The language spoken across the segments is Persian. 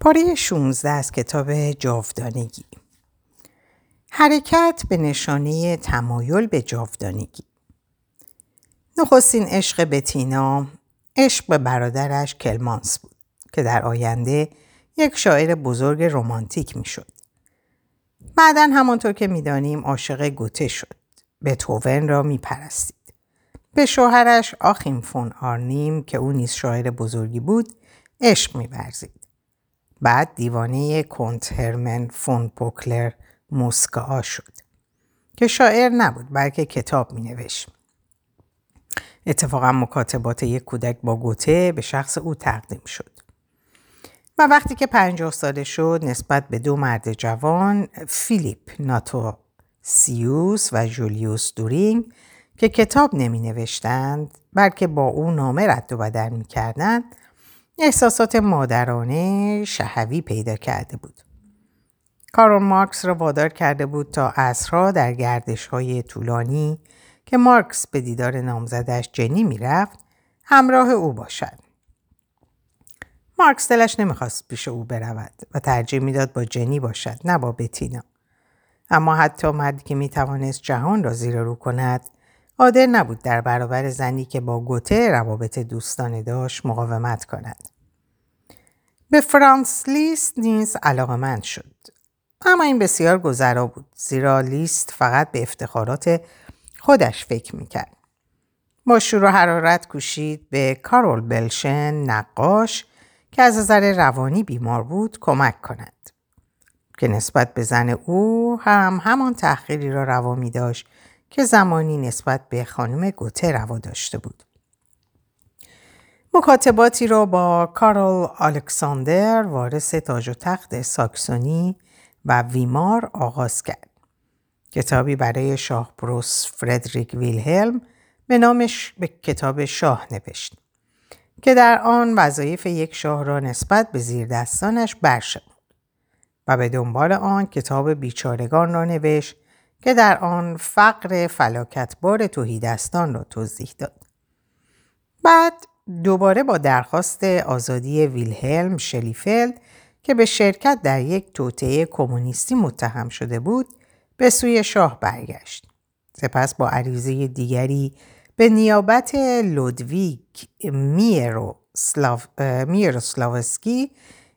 پاره 16 از کتاب جاودانگی حرکت به نشانه تمایل به جاودانگی نخستین عشق بتینا عشق به برادرش کلمانس بود که در آینده یک شاعر بزرگ رمانتیک می‌شد. بعدا همانطور که می‌دانیم عاشق گوته شد. بتوون را میپرستید. به شوهرش آخیم فون آرنیم که او نیز شاعر بزرگی بود عشق میورزید. بعد دیوانه کنت هرمن فون پوکلر موسکا شد که شاعر نبود بلکه کتاب می نوشت. اتفاقا مکاتبات یک کودک با گوته به شخص او تقدیم شد. و وقتی که پنجاه ساله شد نسبت به دو مرد جوان فیلیپ ناتوسیوس و جولیوس دورینگ که کتاب نمی نوشتند بلکه با او نامه رد و بدل می کردند احساسات مادرانه شهوی پیدا کرده بود. کارول مارکس را وادار کرده بود تا اصرها در گردش های طولانی که مارکس به دیدار نامزدش جنی می‌رفت همراه او باشد. مارکس دلش نمی‌خواست پیش او برود و ترجیح می‌داد با جنی باشد نه با بتینا. اما حتی مردی که می‌توانست جهان را زیر رو کند قادر نبود در برابر زنی که با گوته روابط دوستانه داشت مقاومت کند. به فرانس لیست نیز علاقمند شد. اما این بسیار گذرا بود زیرا لیست فقط به افتخارات خودش فکر می‌کرد. با شور حرارت کوشید به کارول بلشن نقاش که از نظر روانی بیمار بود کمک کند. که نسبت به زن او هم همان تحقیری را روا می داشت که زمانی نسبت به خانم گوته روا داشته بود. مکاتباتی را با کارل الکساندر وارث تاج و تخت ساکسونی و ویمار آغاز کرد. کتابی برای شاه بروس فردریک ویلهلم به نامش به کتاب شاه نوشت که در آن وظایف یک شاه را نسبت به زیردستانش برشمرد و به دنبال آن کتاب بیچارگان را نوشت که در آن فقر فلاکتبار توهیدستان را توضیح داد. بعد دوباره با درخواست آزادی ویلهلم شلیفلد که به شرکت در یک توطعه کمونیستی متهم شده بود به سوی شاه برگشت. سپس با عریضه دیگری به نیابت لودویک میروسلاوسکی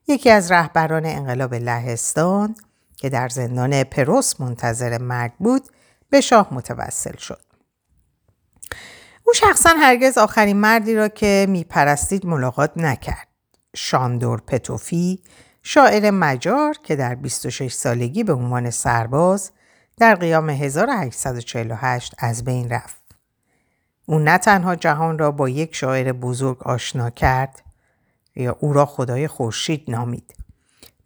یکی از رهبران انقلاب لهستان که در زندان پروس منتظر مرگ بود به شاه متوسل شد. او شخصا هرگز آخرین مردی را که میپرستید ملاقات نکرد. شاندور پتوفی شاعر مجار که در 26 سالگی به عنوان سرباز در قیام 1848 از بین رفت. او نه تنها جهان را با یک شاعر بزرگ آشنا کرد یا او را خدای خورشید نامید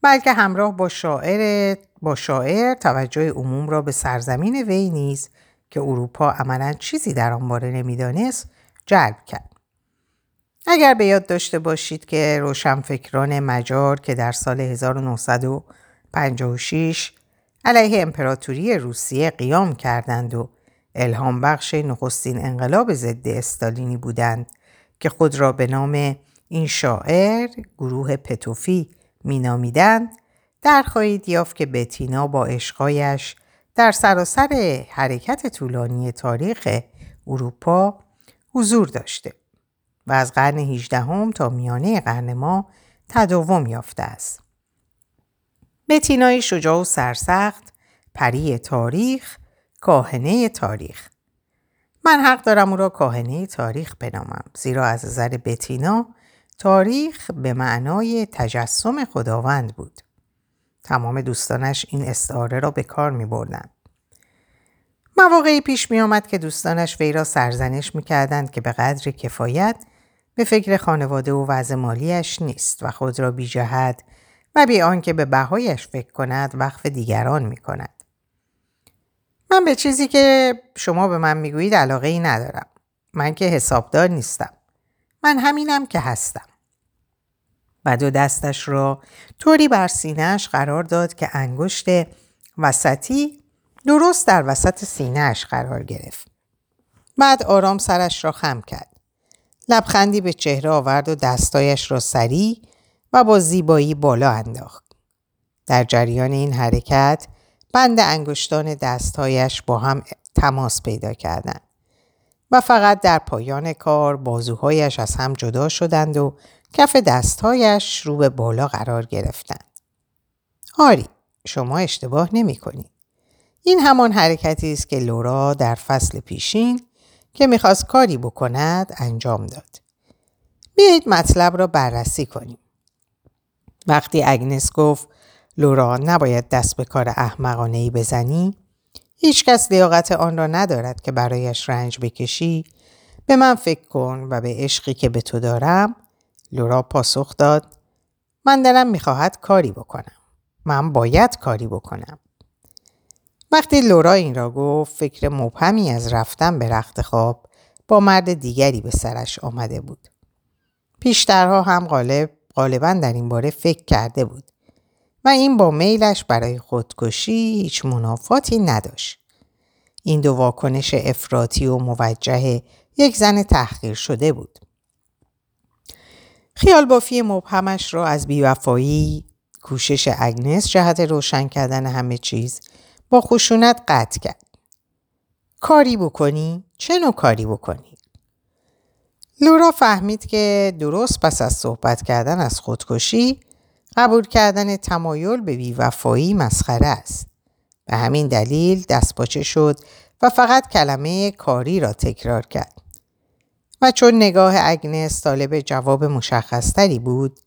بلکه همراه با شاعر با شاعر توجه عموم را به سرزمین وی نیز که اروپا عملا چیزی در آن باره نمی‌دانست جلب کرد. اگر به یاد داشته باشید که روشنفکران مجار که در سال 1956 علیه امپراتوری روسیه قیام کردند و الهام بخش نخستین انقلاب ضد استالینی بودند که خود را به نام این شاعر گروه پتوفی مینامیدند در خواهید یافت که بتینا با عشقایش در سراسر حرکت طولانی تاریخ اروپا حضور داشته و از قرن 18 تا میانه قرن ما تداوم یافته است. بتینای شجاع و سرسخت، پری تاریخ، کاهنه تاریخ. من حق دارم او را کاهنه تاریخ بنامم زیرا از نظر بتینا تاریخ به معنای تجسم خداوند بود. تمام دوستانش این استعاره را به کار می بردن. مواقعی پیش می آمد که دوستانش وی را سرزنش می کردند که به قدر کفایت به فکر خانواده و وضع مالیش نیست و خود را بی جهد و بی آنکه به بهایش فکر کند وقف دیگران می کند. من به چیزی که شما به من می‌گویید علاقه ای ندارم. من که حسابدار نیستم. من همینم که هستم. و دو دستش را طوری بر سینهش قرار داد که انگشت وسطی درست در وسط سینهش قرار گرفت. بعد آرام سرش را خم کرد. لبخندی به چهره آورد و دستایش را سری و با زیبایی بالا انداخت. در جریان این حرکت بند انگشتان دستهایش با هم تماس پیدا کردند و فقط در پایان کار بازوهایش از هم جدا شدند و کف دستهایش رو به بالا قرار گرفتند. آری شما اشتباه نمی کنید. این همان حرکتی است که لورا در فصل پیشین که می‌خواست کاری بکند انجام داد. بیایید مطلب را بررسی کنیم. وقتی اگنس گفت لورا نباید دست به کار احمقانه ای بزنی هیچکس لیاقت آن را ندارد که برایش رنج بکشی. به من فکر کن و به عشقی که به تو دارم لورا پاسخ داد. من دلم می‌خواهد کاری بکنم. من باید کاری بکنم. وقتی لورا این را گفت فکر مبهمی از رفتن به رخت خواب با مرد دیگری به سرش آمده بود. پیشترها هم غالب غالبا در این باره فکر کرده بود. و این با میلش برای خودکشی هیچ منافاتی نداشت. این دو واکنش افراطی و موجه یک زن تحقیر شده بود. خیال بافی مبهمش را از بیوفایی کوشش اگنس جهت روشن کردن همه چیز با خشونت قطع کرد. کاری بکنی؟ چه نوع کاری بکنی؟ لورا فهمید که درست پس از صحبت کردن از خودکشی قبول کردن تمایل به بیوفایی مسخره است. به همین دلیل دستپاچه شد و فقط کلمه کاری را تکرار کرد. و چون نگاه اگنس طالب جواب مشخصتری بود،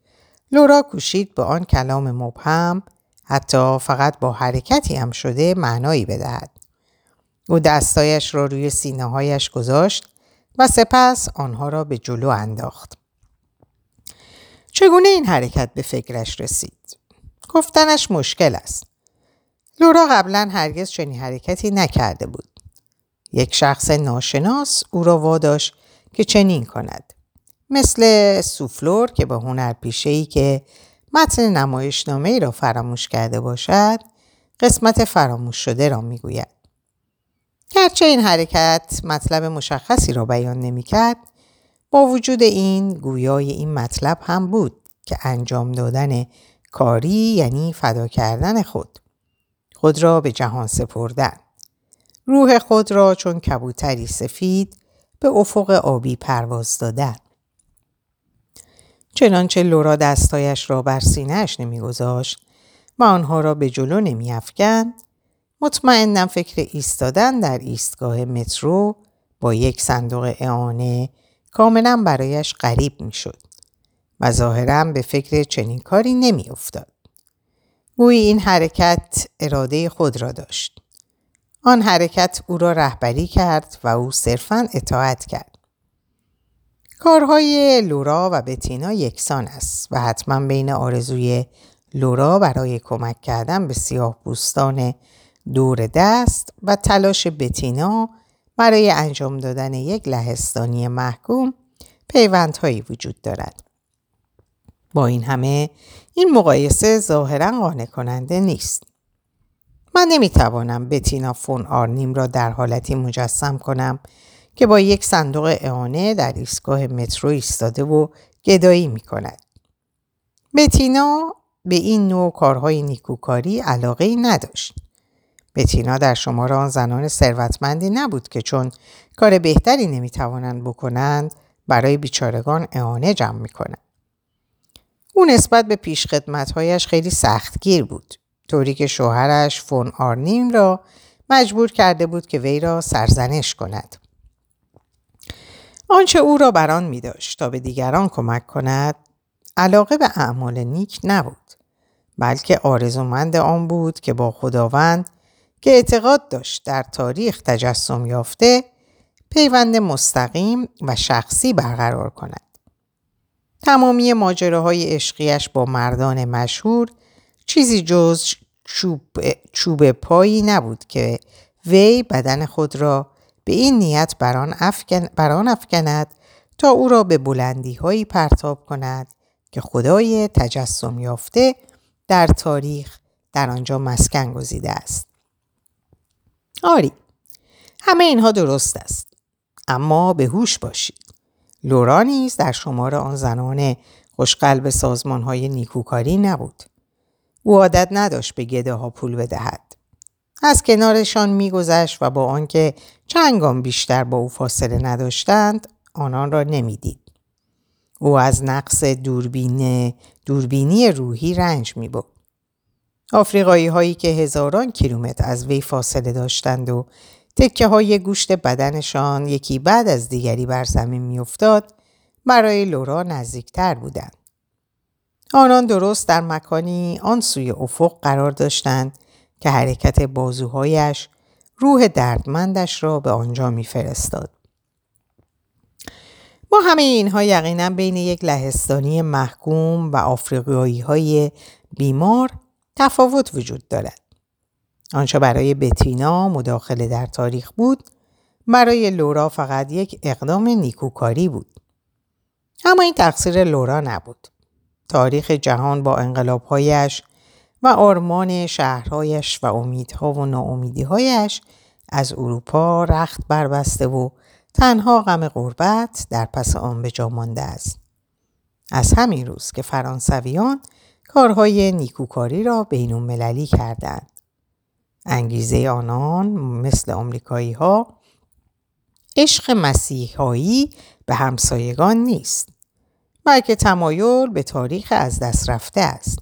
لورا کوشید به آن کلام مبهم حتی فقط با حرکتی هم شده معنایی بدهد. او دستایش را روی سینه هایش گذاشت و سپس آنها را به جلو انداخت. چگونه این حرکت به فکرش رسید؟ گفتنش مشکل است. لورا قبلا هرگز چنین حرکتی نکرده بود. یک شخص ناشناس او را واداشت که چنین کند. مثل سوفلور که به هنر پیشه که متن نمایشنامه ای را فراموش کرده باشد قسمت فراموش شده را می‌گوید. گرچه این حرکت مطلب مشخصی را بیان نمی کرد با وجود این گویای این مطلب هم بود که انجام دادن کاری یعنی فدا کردن خود. خود را به جهان سپردن. روح خود را چون کبوتری سفید به افق آبی پرواز دادن. چنانچه لورا دستایش را بر سینهش نمیگذاشت و آنها را به جلو نمیافکند مطمئنم فکر ایستادن در ایستگاه مترو با یک صندوق اعانه کاملا برایش غریب می‌شد و ظاهرا به فکر چنین کاری نمیافتاد. گویی این حرکت اراده خود را داشت. آن حرکت او را رهبری کرد و او صرفا اطاعت کرد. کارهای لورا و بتینا یکسان است و حتما بین آرزوی لورا برای کمک کردن به سیاه بوستان دور دست و تلاش بتینا برای انجام دادن یک لهستانی محکوم پیوندهایی وجود دارد. با این همه این مقایسه ظاهرا قانع کننده نیست. من نمی‌توانم بتینا فون آرنیم را در حالتی مجسم کنم که با یک صندوق اعانه در ایستگاه مترو ایستاده و گدایی می کند. بتینا به این نوع کارهای نیکوکاری علاقه ای نداشت. بتینا در شمار آن زنان ثروتمندی نبود که چون کار بهتری نمی‌توانند بکنند برای بیچارگان اعانه جمع می‌کنند. او نسبت به پیشخدمتهایش خیلی سختگیر بود. طوری که شوهرش فون آرنیم را مجبور کرده بود که وی را سرزنش کند. آنچه او را بران می داشت تا به دیگران کمک کند علاقه به اعمال نیک نبود بلکه آرزومند آن بود که با خداوند که اعتقاد داشت در تاریخ تجسم یافته پیوند مستقیم و شخصی برقرار کند. تمامی ماجراهای عشقیش با مردان مشهور چیزی جز چوب, چوب پایی نبود که وی بدن خود را به این نیت بران, افکن، بران افکند تا او را به بلندی هایی پرتاب کند که خدای تجسم یافته در تاریخ در آنجا مسکن گزیده است. آری همه اینها درست است اما به هوش باشید لورا نیز در شمار آن زنان خوشقلب سازمان های نیکوکاری نبود. او عادت نداشت به گده ها پول بدهد. از کنارشان میگذشت و با آنکه چندگام بیشتر با او فاصله نداشتند آنان را نمی‌دید. او از نقص دوربین دوربینی روحی رنج می بود. آفریقایی هایی که هزاران کیلومتر از وی فاصله داشتند و تکه های گوشت بدنشان یکی بعد از دیگری بر زمین میافتاد برای لورا نزدیکتر بودند. آنان درست در مکانی آن سوی افق قرار داشتند که حرکت بازوهایش روح دردمندش را به آنجا میفرستاد. با همه اینها یقینا بین یک لهستانی محکوم و آفریقایی های بیمار تفاوت وجود دارد. آنچه برای بتینا مداخله در تاریخ بود برای لورا فقط یک اقدام نیکوکاری بود. اما این تقصیر لورا نبود. تاریخ جهان با انقلابهایش و آرمان شهرهایش و امیدها و ناامیدیهایش از اروپا رخت بربسته و تنها غم غربت در پس آن به جا مانده است. از همین روز که فرانسویان کارهای نیکوکاری را بین المللی کردند. انگیزه آنان مثل آمریکایی ها عشق مسیحایی به همسایگان نیست بلکه تمایل به تاریخ از دست رفته است.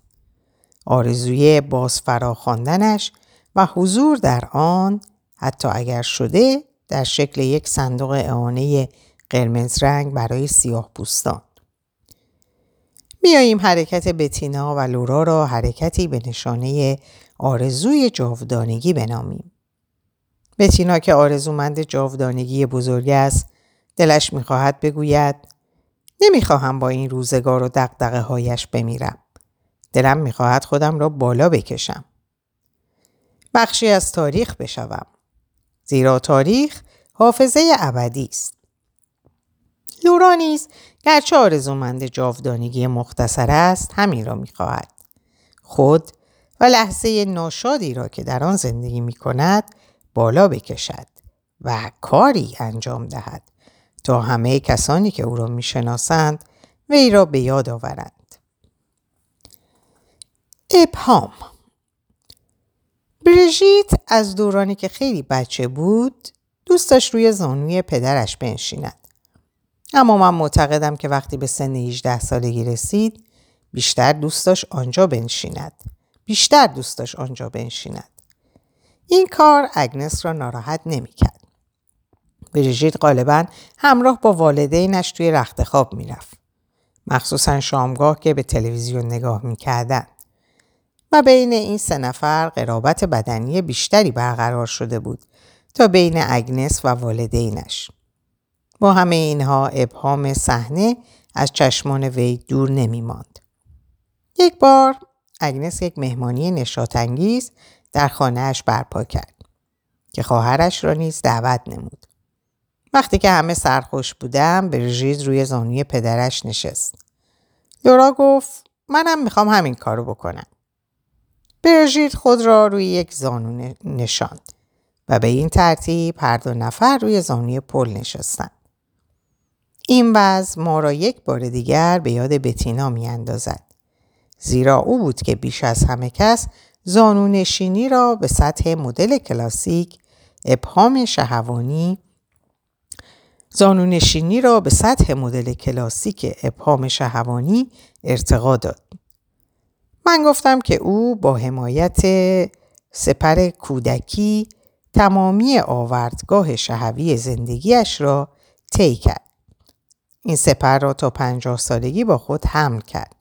آرزوی باز فراخواندنش و حضور در آن حتی اگر شده در شکل یک صندوق اعانه قرمز رنگ برای سیاه پوستان. بیاییم حرکت بتینا و لورا را حرکتی به نشانه آرزوی جاودانگی بنامیم. بتینا که آرزومند جاودانگی بزرگ است دلش می‌خواهد بگوید نمی‌خواهم با این روزگار و دقدقه هایش بمیرم. دلم می‌خواهد خودم را بالا بکشم. بخشی از تاریخ بشوم. زیرا تاریخ حافظه ابدی است. لورا نیز گرچه آرزومند جاودانگی مختصر است همین را می‌خواهد. خود و لحظه ناشادی را که در آن زندگی می کند بالا بکشد و کاری انجام دهد تا همه کسانی که او را می شناسند وی را به یاد آورند. ابهام بریژیت از دورانی که خیلی بچه بود دوست داشت روی زانوی پدرش بنشیند. اما من معتقدم که وقتی به سن 18 سالگی رسید بیشتر دوست داشت آنجا بنشیند. بیشتر دوست داشت آنجا بنشیند. این کار اگنس را ناراحت نمی‌کرد. بریژیت غالبا همراه با والدینش توی رخت خواب می‌رفت. مخصوصا شامگاه که به تلویزیون نگاه می‌کردن. و بین این سه نفر قرابت بدنی بیشتری برقرار شده بود تا بین اگنس و والدینش. همه اینها ابهام صحنه از چشمان وی دور نمی ماند. یک بار اگنس یک مهمانی نشاتانگیز در خانهاش برپا کرد که خواهرش را نیز دعوت نمود. وقتی که همه سرخوش بودم برژید روی زانوی پدرش نشست. لورا گفت منم می‌خوام همین کارو بکنم. برژید خود را روی یک زانو نشاند و به این ترتیب هر دو نفر روی زانوی پل نشستند. این وضع ما را یک بار دیگر به یاد بتینا می اندازد. زیرا او بود که بیش از همه کس زانونشینی را به سطح مدل کلاسیک ابهام شهوانی زانونشینی را به سطح مدل کلاسیک ابهام شهوانی ارتقا داد. من گفتم که او با حمایت سپر کودکی تمامی آوردگاه شهوی زندگیش را طی کرد. این سپر را تا پنجاه سالگی با خود حمل کرد.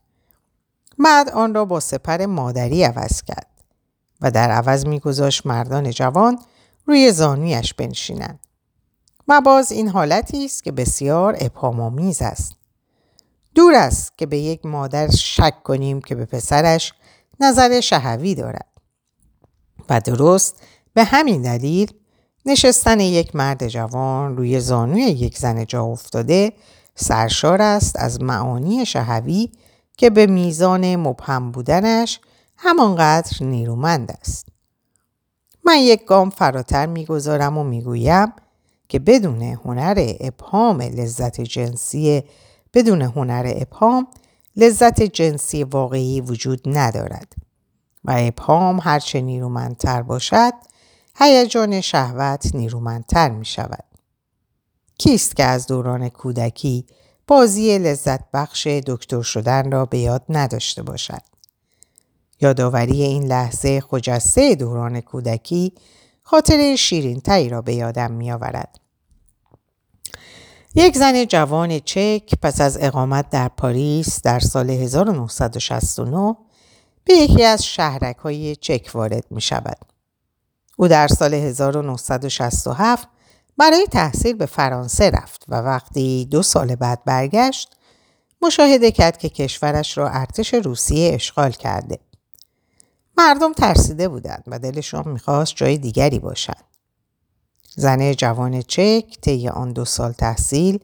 بعد آن را با سپر مادری عوض کرد و در عوض میگذاشت مردان جوان روی زانویش بنشینند. و باز این حالتی است که بسیار ابهامآمیز است. دور است که به یک مادر شک کنیم که به پسرش نظر شهوی دارد. و درست به همین دلیل نشستن یک مرد جوان روی زانوی یک زن جا افتاده سرشار است از معانی شهوی که به میزان مبهم بودنش همانقدر نیرومند است. من یک گام فراتر می‌گذارم و می‌گویم که بدون هنر ابهام لذت جنسی بدون هنر ابهام لذت جنسی واقعی وجود ندارد و ابهام هرچه نیرومندتر باشد هیجان شهوت نیرومندتر می شود. کیست که از دوران کودکی بازی لذت بخش دکتر شدن را به یاد نداشته باشد؟ یادآوری این لحظه خجسته دوران کودکی خاطر شیرین تایی را به یادم می آورد. یک زن جوان چک پس از اقامت در پاریس در سال 1969 به یکی از شهرک های چک وارد می شود. او در سال 1967 برای تحصیل به فرانسه رفت و وقتی دو سال بعد برگشت مشاهده کرد که کشورش را ارتش روسیه اشغال کرده. مردم ترسیده بودند و دلشون می‌خواست جای دیگری باشند. زن جوان چک طی آن دو سال تحصیل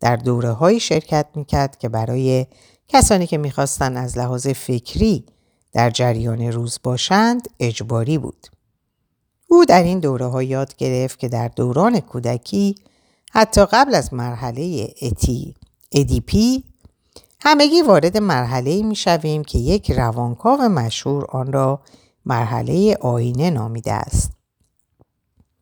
در دوره های شرکت می‌کرد که برای کسانی که می‌خواستند از لحاظ فکری در جریان روز باشند اجباری بود. او در این دوره ها یاد گرفت که در دوران کودکی حتی قبل از مرحله اتی ادیپی همگی وارد مرحله می شویم که یک روانکاو مشهور آن را مرحله آینه نامیده است.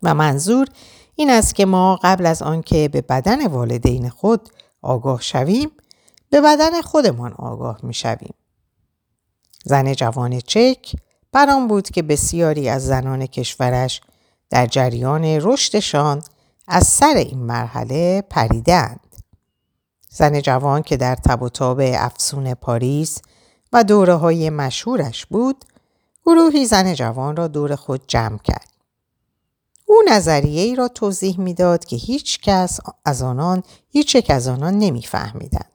و منظور این است که ما قبل از آنکه به بدن والدین خود آگاه شویم به بدن خودمان آگاه می شویم. زن جوان چک برام بود که بسیاری از زنان کشورش در جریان رشدشان از سر این مرحله پریدند. زن جوان که در تب و تاب افسون پاریس و دوره های مشهورش بود گروهی زن جوان را دور خود جمع کرد. او نظریه ای را توضیح می‌داد که هیچ کس از آنان هیچ یک از آنان نمیفهمیدند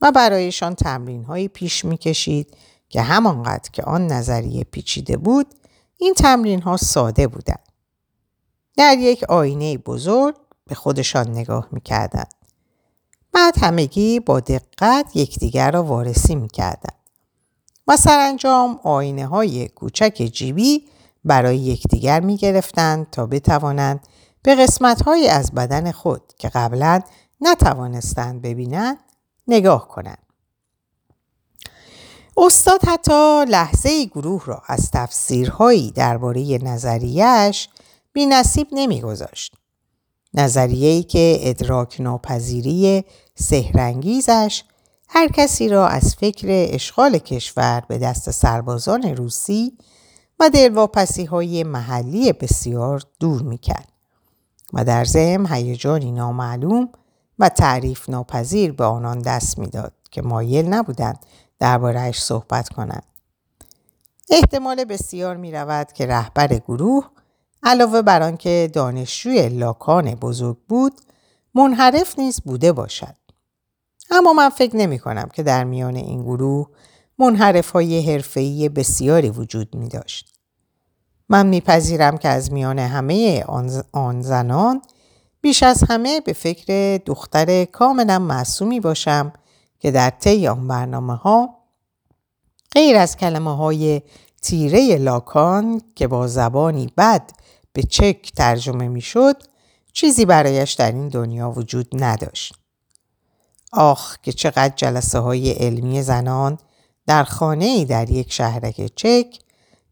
و برایشان تمرین هایی پیش می‌کشید که همانقدر که آن نظریه پیچیده بود این تمرین ها ساده بودند. در یک آینه بزرگ به خودشان نگاه می‌کردند. بعد همگی با دقت یکدیگر را وارسی می‌کردند. و سرانجام آینه های کوچک جیبی برای یکدیگر می گرفتند تا بتوانند به قسمت های از بدن خود که قبلا نتوانستند ببینند نگاه کنند. استاد حتی لحظه گروه را از تفسیرهایی درباره نظریهش بی نصیب نمیگذاشت. نظریه‌ای که ادراک ناپذیری سهرنگیزش هر کسی را از فکر اشغال کشور به دست سربازان روسی و دلواپسی های محلی بسیار دور می‌کرد و در ضمن هیجانی نامعلوم و تعریف ناپذیر به آنان دست می‌داد که مایل نبودند دربارهش صحبت کنند. احتمال بسیار می رود که رهبر گروه علاوه بر آنکه دانشجوی لاکان بزرگ بود منحرف نیز بوده باشد. اما من فکر نمی کنم که در میان این گروه منحرف های حرفه‌ای بسیاری وجود می داشت. من میپذیرم که از میان همه آن زنان بیش از همه به فکر دختر کاملا معصومی باشم که در طی آن برنامه ها غیر از کلمه های تیره لاکان که با زبانی بد به چک ترجمه می‌شد چیزی برایش در این دنیا وجود نداشت. آخ که چقدر جلسه های علمی زنان در خانه ای در یک شهرک چک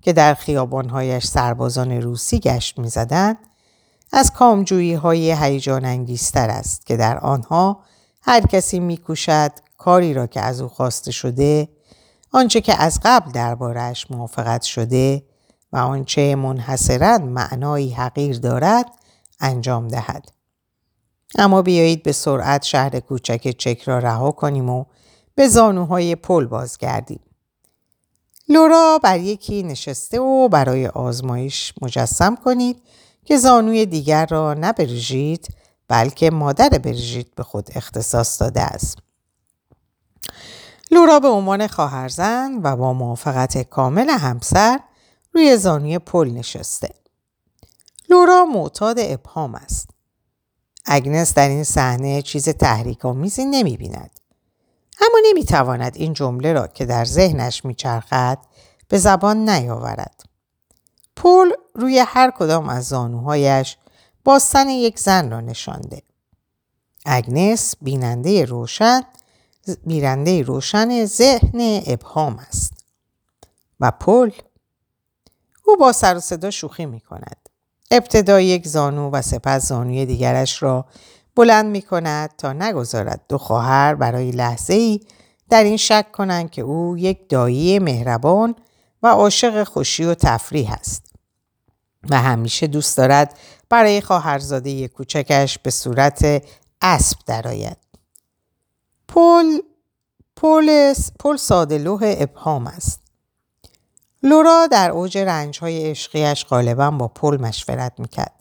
که در خیابانهایش سربازان روسی گشت می‌زدند از کامجویی های هیجان است که در آنها هر کسی میکوشد کاری را که از او خواسته شده آنچه که از قبل دربارهش موافقت شده و آنچه منحصرا معنایی حقیر دارد انجام دهد. اما بیایید به سرعت شهر کوچک چک را رها کنیم و به زانوهای پل بازگردیم. لورا بر یکی نشسته و برای آزمایش مجسم کنید که زانوی دیگر را نه بلکه مادر برژیت به خود اختصاص داده است. لورا به عنوان خواهرزن و با موافقت کامل همسر روی زانوی پل نشسته. لورا معتاد ابهام است. اگنس در این صحنه چیز تحریک آمیزی نمی بیند. اما نمی تواند این جمله را که در ذهنش می چرخد به زبان نیاورد. پول روی هر کدام از زانوهایش باستن یک زن را نشانده. اگنس بیننده روشن میرنده روشن ذهن ابهام است. و پل او با سر و صدا شوخی می کند. ابتدا یک زانو و سپس زانوی دیگرش را بلند می کند تا نگذارد دو خواهر برای لحظه ای در این شک کنند که او یک دایی مهربان و عاشق خوشی و تفریح است و همیشه دوست دارد برای خواهرزاده کوچکش به صورت اسب درآید. پل پل پل ساده لوح ابهام است. لورا در اوج رنجهای عشقیش غالبا با پل مشورت می‌کرد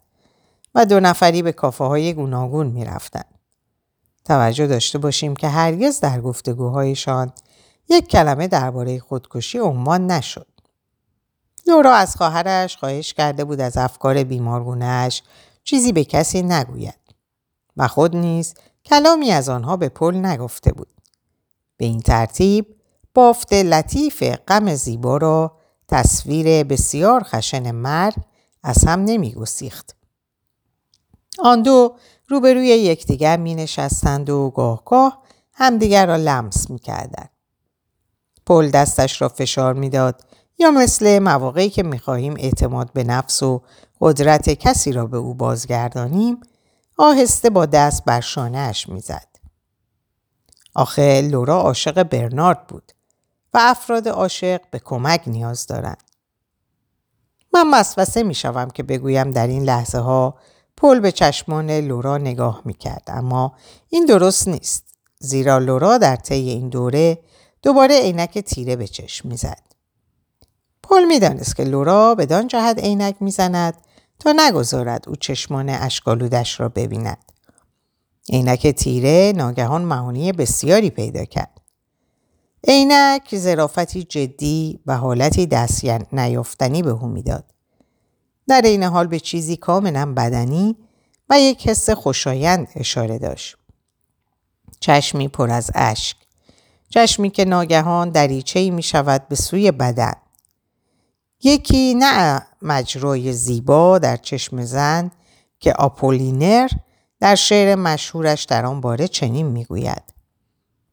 و دو نفری به کافه های گوناگون می‌رفتند. توجه داشته باشیم که هرگز در گفتگوهایشان یک کلمه درباره خودکشی عنوان نشد. لورا از خواهرش خواهش کرده بود از افکار بیمارگونهش چیزی به کسی نگوید و خود نیز کلامی از آنها به پل نگفته بود. به این ترتیب بافت لطیف غم زیبا را تصویر بسیار خشن مرد از هم نمی گسیخت. آن دو روبروی یکدیگر می نشستند و گاه گاه همدیگر را لمس می کردند. پل دستش را فشار می‌داد یا مثل مواقعی که می خواهیم اعتماد به نفس و قدرت کسی را به او بازگردانیم آهسته با دست بر شانهاش می‌زد. آخه لورا عاشق برنارد بود و افراد عاشق به کمک نیاز دارند. من وسوسه می شوم که بگویم در این لحظه ها پل به چشمان لورا نگاه می کرد اما این درست نیست زیرا لورا در طی این دوره دوباره عینک تیره به چشم می‌زد. پل می‌دانست که لورا بدان جهت عینک می‌زند تا نگذارد او چشمان اشکالودش را ببیند. عینک تیره ناگهان معانی بسیاری پیدا کرد. عینک ظرافتی جدی و حالتی دست نیافتنی به او می‌داد. در این حال به چیزی کاملا بدنی و یک حس خوشایند اشاره داشت. چشمی پر از اشک. چشمی که ناگهان دریچه می شود به سوی بدن. یکی نه مجرای زیبا در چشم زن که آپولینر در شعر مشهورش در آن باره چنین می‌گوید.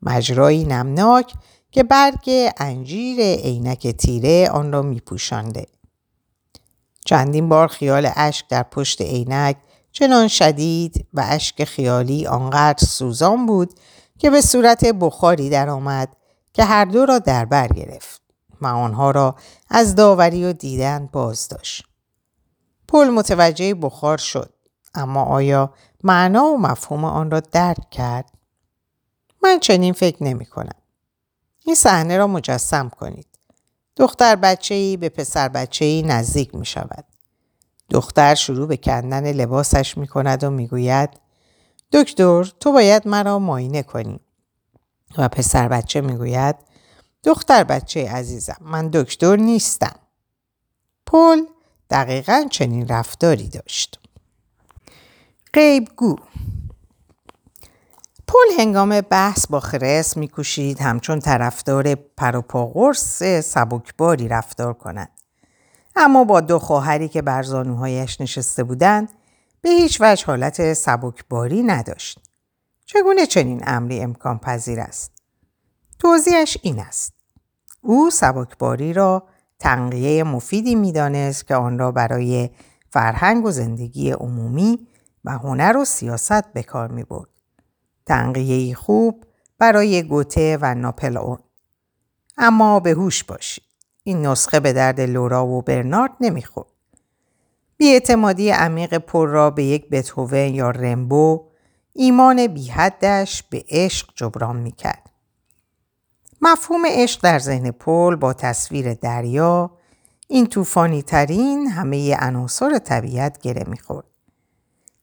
مجرایی نمناک که برگ انجیر عینک تیره آن را میپوشانده. چندین بار خیال اشک در پشت عینک چنان شدید و اشک خیالی آنقدر سوزان بود که به صورت بخاری درآمد که هر دو را در بر گرفت. و آنها را از داوری و دیدن باز داشت. پل متوجه بخار شد اما آیا معنا و مفهوم آن را درک کرد؟ من چنین فکر نمی کنم. این صحنه را مجسم کنید. دختر بچه ای به پسر بچه ای نزدیک می شود. دختر شروع به کندن لباسش می کند و می گوید دکتر تو باید مرا ماینه کنی. و پسر بچه می گوید دختر بچه عزیزم من دکتر نیستم. پل دقیقا چنین رفتاری داشت. گو پل هنگام بحث با خرس میکوشید همچون طرفدار پروپاقرس سبکباری رفتار کند. اما با دو خواهری که بر زانوهایش نشسته بودند به هیچ وجه حالت سبکباری نداشت. چگونه چنین امری امکان پذیر است؟ توضیحش این است. او سبکباری را تنقیه مفیدی می‌دانست که آن را برای فرهنگ و زندگی عمومی و هنر و سیاست به کار می برد. تنقیه خوب برای گوته و ناپلئون. اما به هوش باشید. این نسخه به درد لورا و برنارد نمی‌خورد. بیاعتمادی عمیق پر را به یک بتهوون یا رمبو ایمان بیحدش به عشق جبران می‌کرد. مفهوم عشق در ذهن پل با تصویر دریا این طوفانی ترین همه عناصر طبیعت گره می‌خورد.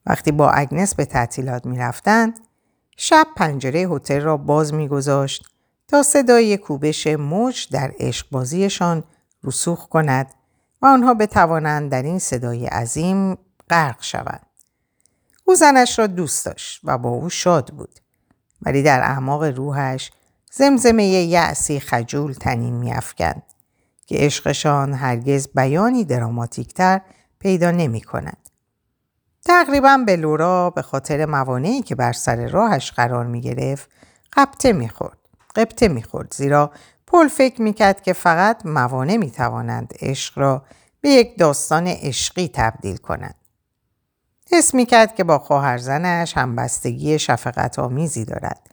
وقتی با اگنس به تعطیلات می‌رفتند شب پنجره هتل را باز میگذاشت تا صدای کوبش موج در عشقبازیشان رسوخ کند و آنها بتوانند در این صدای عظیم غرق شوند. او زنش را دوست داشت و با او شاد بود ولی در اعماق روحش زمزمه یعصی خجول تنین میافکند که عشقشان هرگز بیانی دراماتیکتر پیدا نمی کند. تقریبا به لورا به خاطر موانعی که بر سر راهش قرار می گرفت قبطه می خورد. قبطه می‌خورد زیرا پل فکر می‌کرد که فقط موانع می‌توانند عشق را به یک داستان عشقی تبدیل کنند. حس می‌کرد که با خواهرزنش همبستگی شفقت آمیزی دارد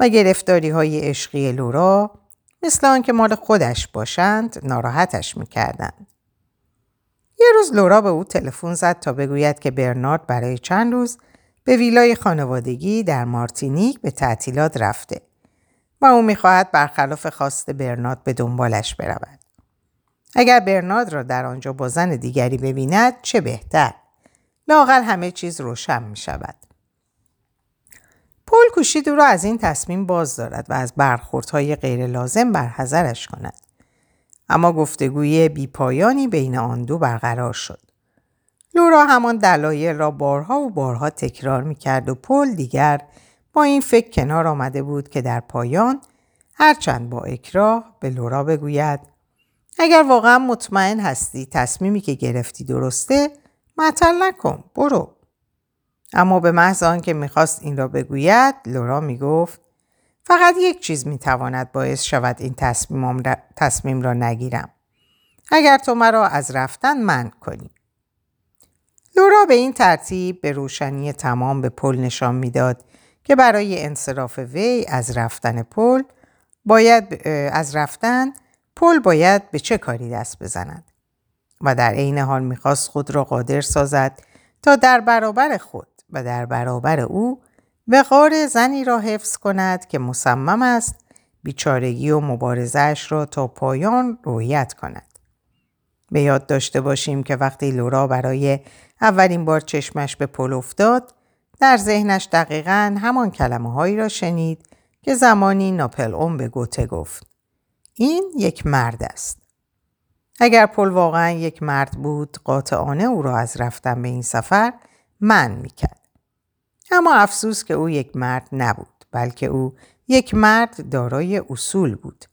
و گرفتاری های عشقی لورا مثل آنکه مال خودش باشند ناراحتش می‌کردند. یه روز لورا به او تلفن زد تا بگوید که برنارد برای چند روز به ویلای خانوادگی در مارتینیک به تعطیلات رفته و او می‌خواهد برخلاف خواست برنارد به دنبالش برود. اگر برنارد را در آنجا با زن دیگری ببیند چه بهتر. لاقل همه چیز روشن می شود. پول کوشید او را از این تصمیم باز دارد و از برخوردهای غیر لازم برحضرش کند. اما گفتگوی بیپایانی بین آن دو برقرار شد. لورا همان دلایل را بارها و بارها تکرار می کرد و پل دیگر با این فکر کنار آمده بود که در پایان هرچند با اکراه به لورا بگوید اگر واقعا مطمئن هستی تصمیمی که گرفتی درسته معطل نکن برو اما به محض آنکه می‌خواست این را بگوید لورا می‌گفت فقط یک چیز می‌تواند باعث شود این تصمیم را نگیرم. اگر تو مرا از رفتن من کنی. لورا به این ترتیب به روشنی تمام به پل نشان می‌داد که برای انصراف وی از رفتن پل باید از رفتن پل باید به چه کاری دست بزند و در عین حال می‌خواست خود را قادر سازد تا در برابر خود و در برابر او وقار زنی را حفظ کند که مصمم است بیچارگی و مبارزش را تا پایان رویت کند. به یاد داشته باشیم که وقتی لورا برای اولین بار چشمش به پل افتاد در ذهنش دقیقا همان کلمه هایی را شنید که زمانی ناپل اون به گوته گفت. این یک مرد است. اگر پل واقعا یک مرد بود قاطعانه او را از رفتن به این سفر من می‌کرد. اما افسوس که او یک مرد نبود بلکه او یک مرد دارای اصول بود.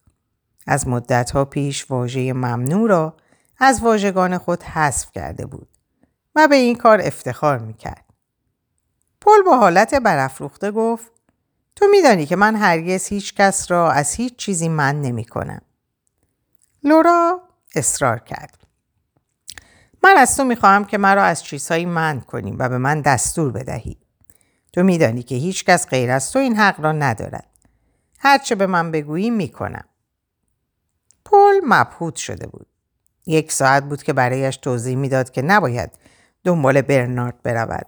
از مدتها پیش واژه ممنوع را از واژگان خود حذف کرده بود و به این کار افتخار می‌کرد. پل با حالت برافروخته گفت تو میدانی که من هرگز هیچ کس را از هیچ چیزی من نمی کنم. لورا اصرار کرد. من از تو می‌خواهم که مرا از چیزهایی من کنیم و به من دستور بدهی. تو میدانی که هیچ کس غیر از تو این حق را ندارد. هرچه به من بگویی می‌کنم. پل مبهوت شده بود. یک ساعت بود که برایش توضیح می‌داد که نباید دنبال برنارد برود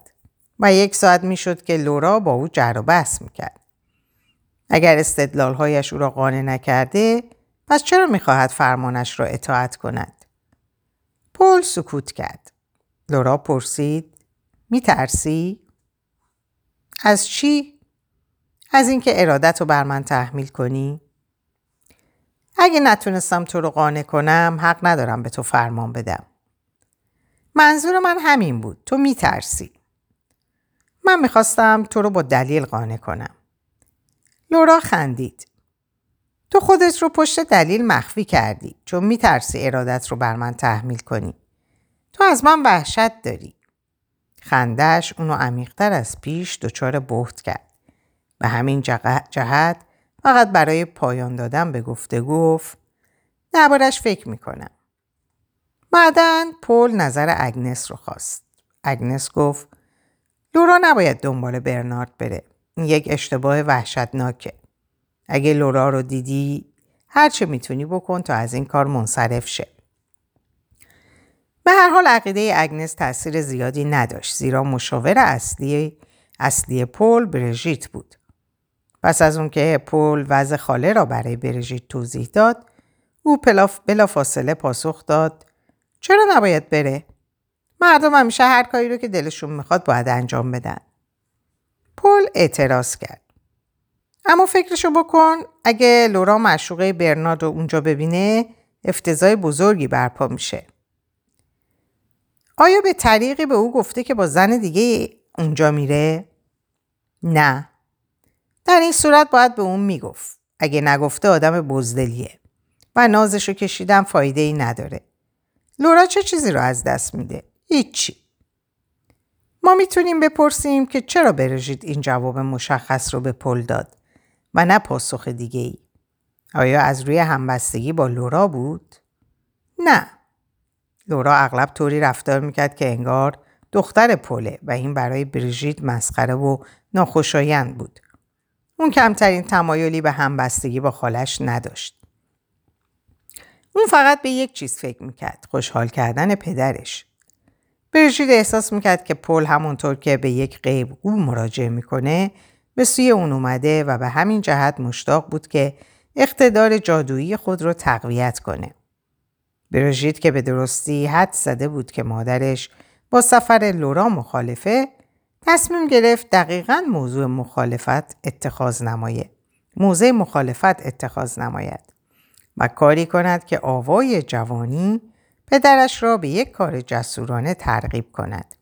و یک ساعت می‌شد که لورا با او جر و بحث می‌کرد. اگر استدلالهایش او را قانع نکرده پس چرا می‌خواهد فرمانش را اطاعت کند؟ پل سکوت کرد. لورا پرسید میترسی؟ از چی؟ از اینکه ارادت رو بر من تحمیل کنی؟ اگه نتونستم تو رو قانع کنم حق ندارم به تو فرمان بدم. منظور من همین بود. تو میترسی. من می‌خواستم تو رو با دلیل قانع کنم. لورا خندید. تو خودت رو پشت دلیل مخفی کردی چون میترسی ارادت رو بر من تحمیل کنی. تو از من وحشت داری. خندش اونو عمیقتر از پیش دچار بهت کرد. به همین جهت فقط برای پایان دادن به گفته گفت دربارش فکر می‌کنم. بعدا پل نظر اگنس رو خواست. اگنس گفت لورا نباید دنبال برنارد بره. یک اشتباه وحشتناکه. اگه لورا رو دیدی هر چه می‌تونی بکن تا از این کار منصرف شه. به هر حال عقیده اگنس تاثیر زیادی نداشت زیرا مشاور اصلی اصلی پول برژیت بود. پس از اون که پول وضع خاله را برای برژیت توضیح داد او بلا فاصله پاسخ داد چرا نباید بره؟ مردم همیشه هر کاری رو که دلشون می‌خواد باید انجام بدن. پل اعتراض کرد. اما فکرشو بکن اگه لورا معشوقه برنارد رو اونجا ببینه افتضای بزرگی برپا میشه. آیا به طریقی به او گفته که با زن دیگه اونجا میره؟ نه. در این صورت باید به اون می‌گفت. اگه نگفته آدم بزدلیه. و نازشو کشیدم فایده ای نداره. لورا چه چیزی رو از دست میده؟ هیچی. ما می‌تونیم بپرسیم که چرا برژید این جواب مشخص رو به پل داد و نه پاسخ دیگه ای. آیا از روی همبستگی با لورا بود؟ نه. لورا اغلب طوری رفتار می‌کرد که انگار دختر پله و این برای بریژیت مسخره و ناخوشایند بود. اون کمترین تمایلی به همبستگی با خالش نداشت. اون فقط به یک چیز فکر می‌کرد. خوشحال کردن پدرش. برژید احساس می‌کرد که پل همونطور که به یک غیب او مراجعه می‌کنه به سوی اون اومده و به همین جهت مشتاق بود که اقتدار جادویی خود رو تقویت کنه. برژید که به درستی حد زده بود که مادرش با سفر لورا مخالفه تصمیم گرفت دقیقا موضوع مخالفت اتخاذ نمایه. موضع مخالفت اتخاذ نماید و کاری کند که آوای جوانی پدرش را به یک کار جسورانه ترغیب کند.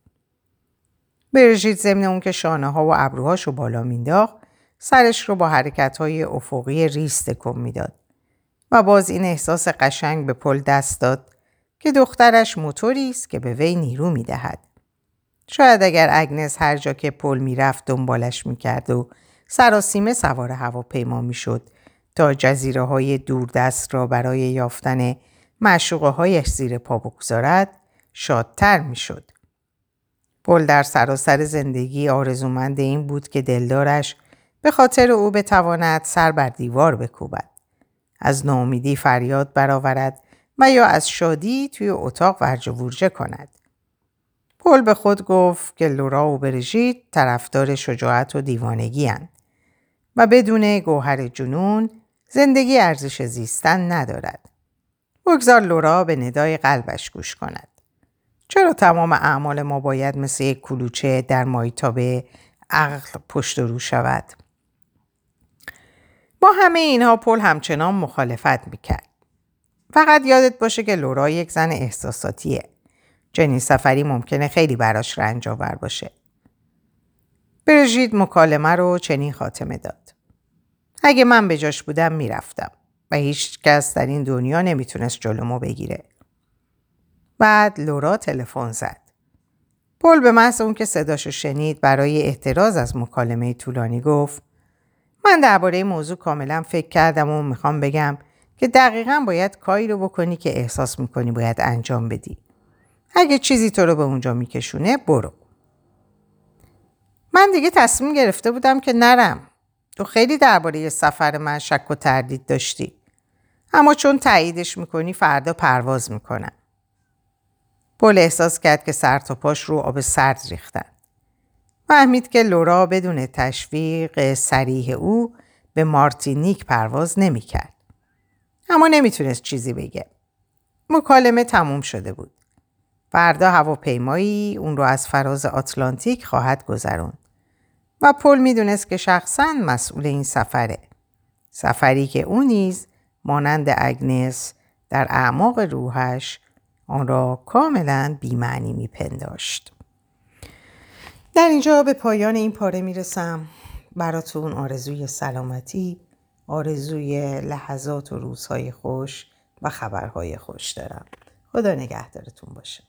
برژید ضمن اون که شانه ها و ابروهاش رو بالا مینداخت سرش رو با حرکت های افقی ریست کن می‌داد و باز این احساس قشنگ به پل دست داد که دخترش موتوری است که به وی نیرو می‌دهد. شاید اگر اگنس هر جا که پل می‌رفت دنبالش می‌کرد و سراسیمه سوار هواپیما می‌شد تا جزیره های دوردست را برای یافتن معشوقه هایش زیر پا بگذارد شادتر می‌شد. پل در سراسر زندگی آرزومند این بود که دلدارش به خاطر او بتواند سر بر دیوار بکوبد. از ناامیدی فریاد برآورد و یا از شادی توی اتاق ورج ورجه کند. پل به خود گفت که لورا و برژید طرفدار شجاعت و دیوانگی. و بدون گوهر جنون زندگی ارزش زیستن ندارد. بگذار لورا به ندای قلبش گوش کند. چرا تمام اعمال ما باید مثل یک کلوچه در مایتابه عقل پشت رو شود؟ با همه اینها پل همچنان مخالفت می‌کرد. فقط یادت باشه که لورا یک زن احساساتیه. چنین سفری ممکنه خیلی براش رنج آور باشه. برژید مکالمه رو چنین خاتمه داد. اگه من به جاش بودم می‌رفتم و هیچ کس در این دنیا نمی‌تونست جلومو بگیره. بعد لورا تلفن زد. پل به محض اون که صداشو شنید برای احتراز از مکالمه طولانی گفت من درباره موضوع کاملا فکر کردم و می‌خوام بگم که دقیقا باید کاری رو بکنی که احساس می‌کنی باید انجام بدی. اگه چیزی تو رو به اونجا میکشونه برو. من دیگه تصمیم گرفته بودم که نرم. تو خیلی درباره سفر من شک و تردید داشتی. اما چون تاییدش می‌کنی فردا پرواز می‌کنم. پل احساس کرد که سر تا پاش رو آب سرد ریختن. فهمید که لورا بدون تشویق سریح او به مارتینیک پرواز نمی‌کرد. اما نمی‌تونست چیزی بگه. مکالمه تموم شده بود. فردا هواپیمایی اون رو از فراز آتلانتیک خواهد گذرون و پل می‌دونست که شخصا مسئول این سفره. سفری که او نیز مانند اگنس در اعماق روحش آن را کاملا بیمعنی میپنداشت. در اینجا به پایان این پاره می‌رسم. براتون آرزوی سلامتی آرزوی لحظات و روزهای خوش و خبرهای خوش دارم. خدا نگهدارتون باشه.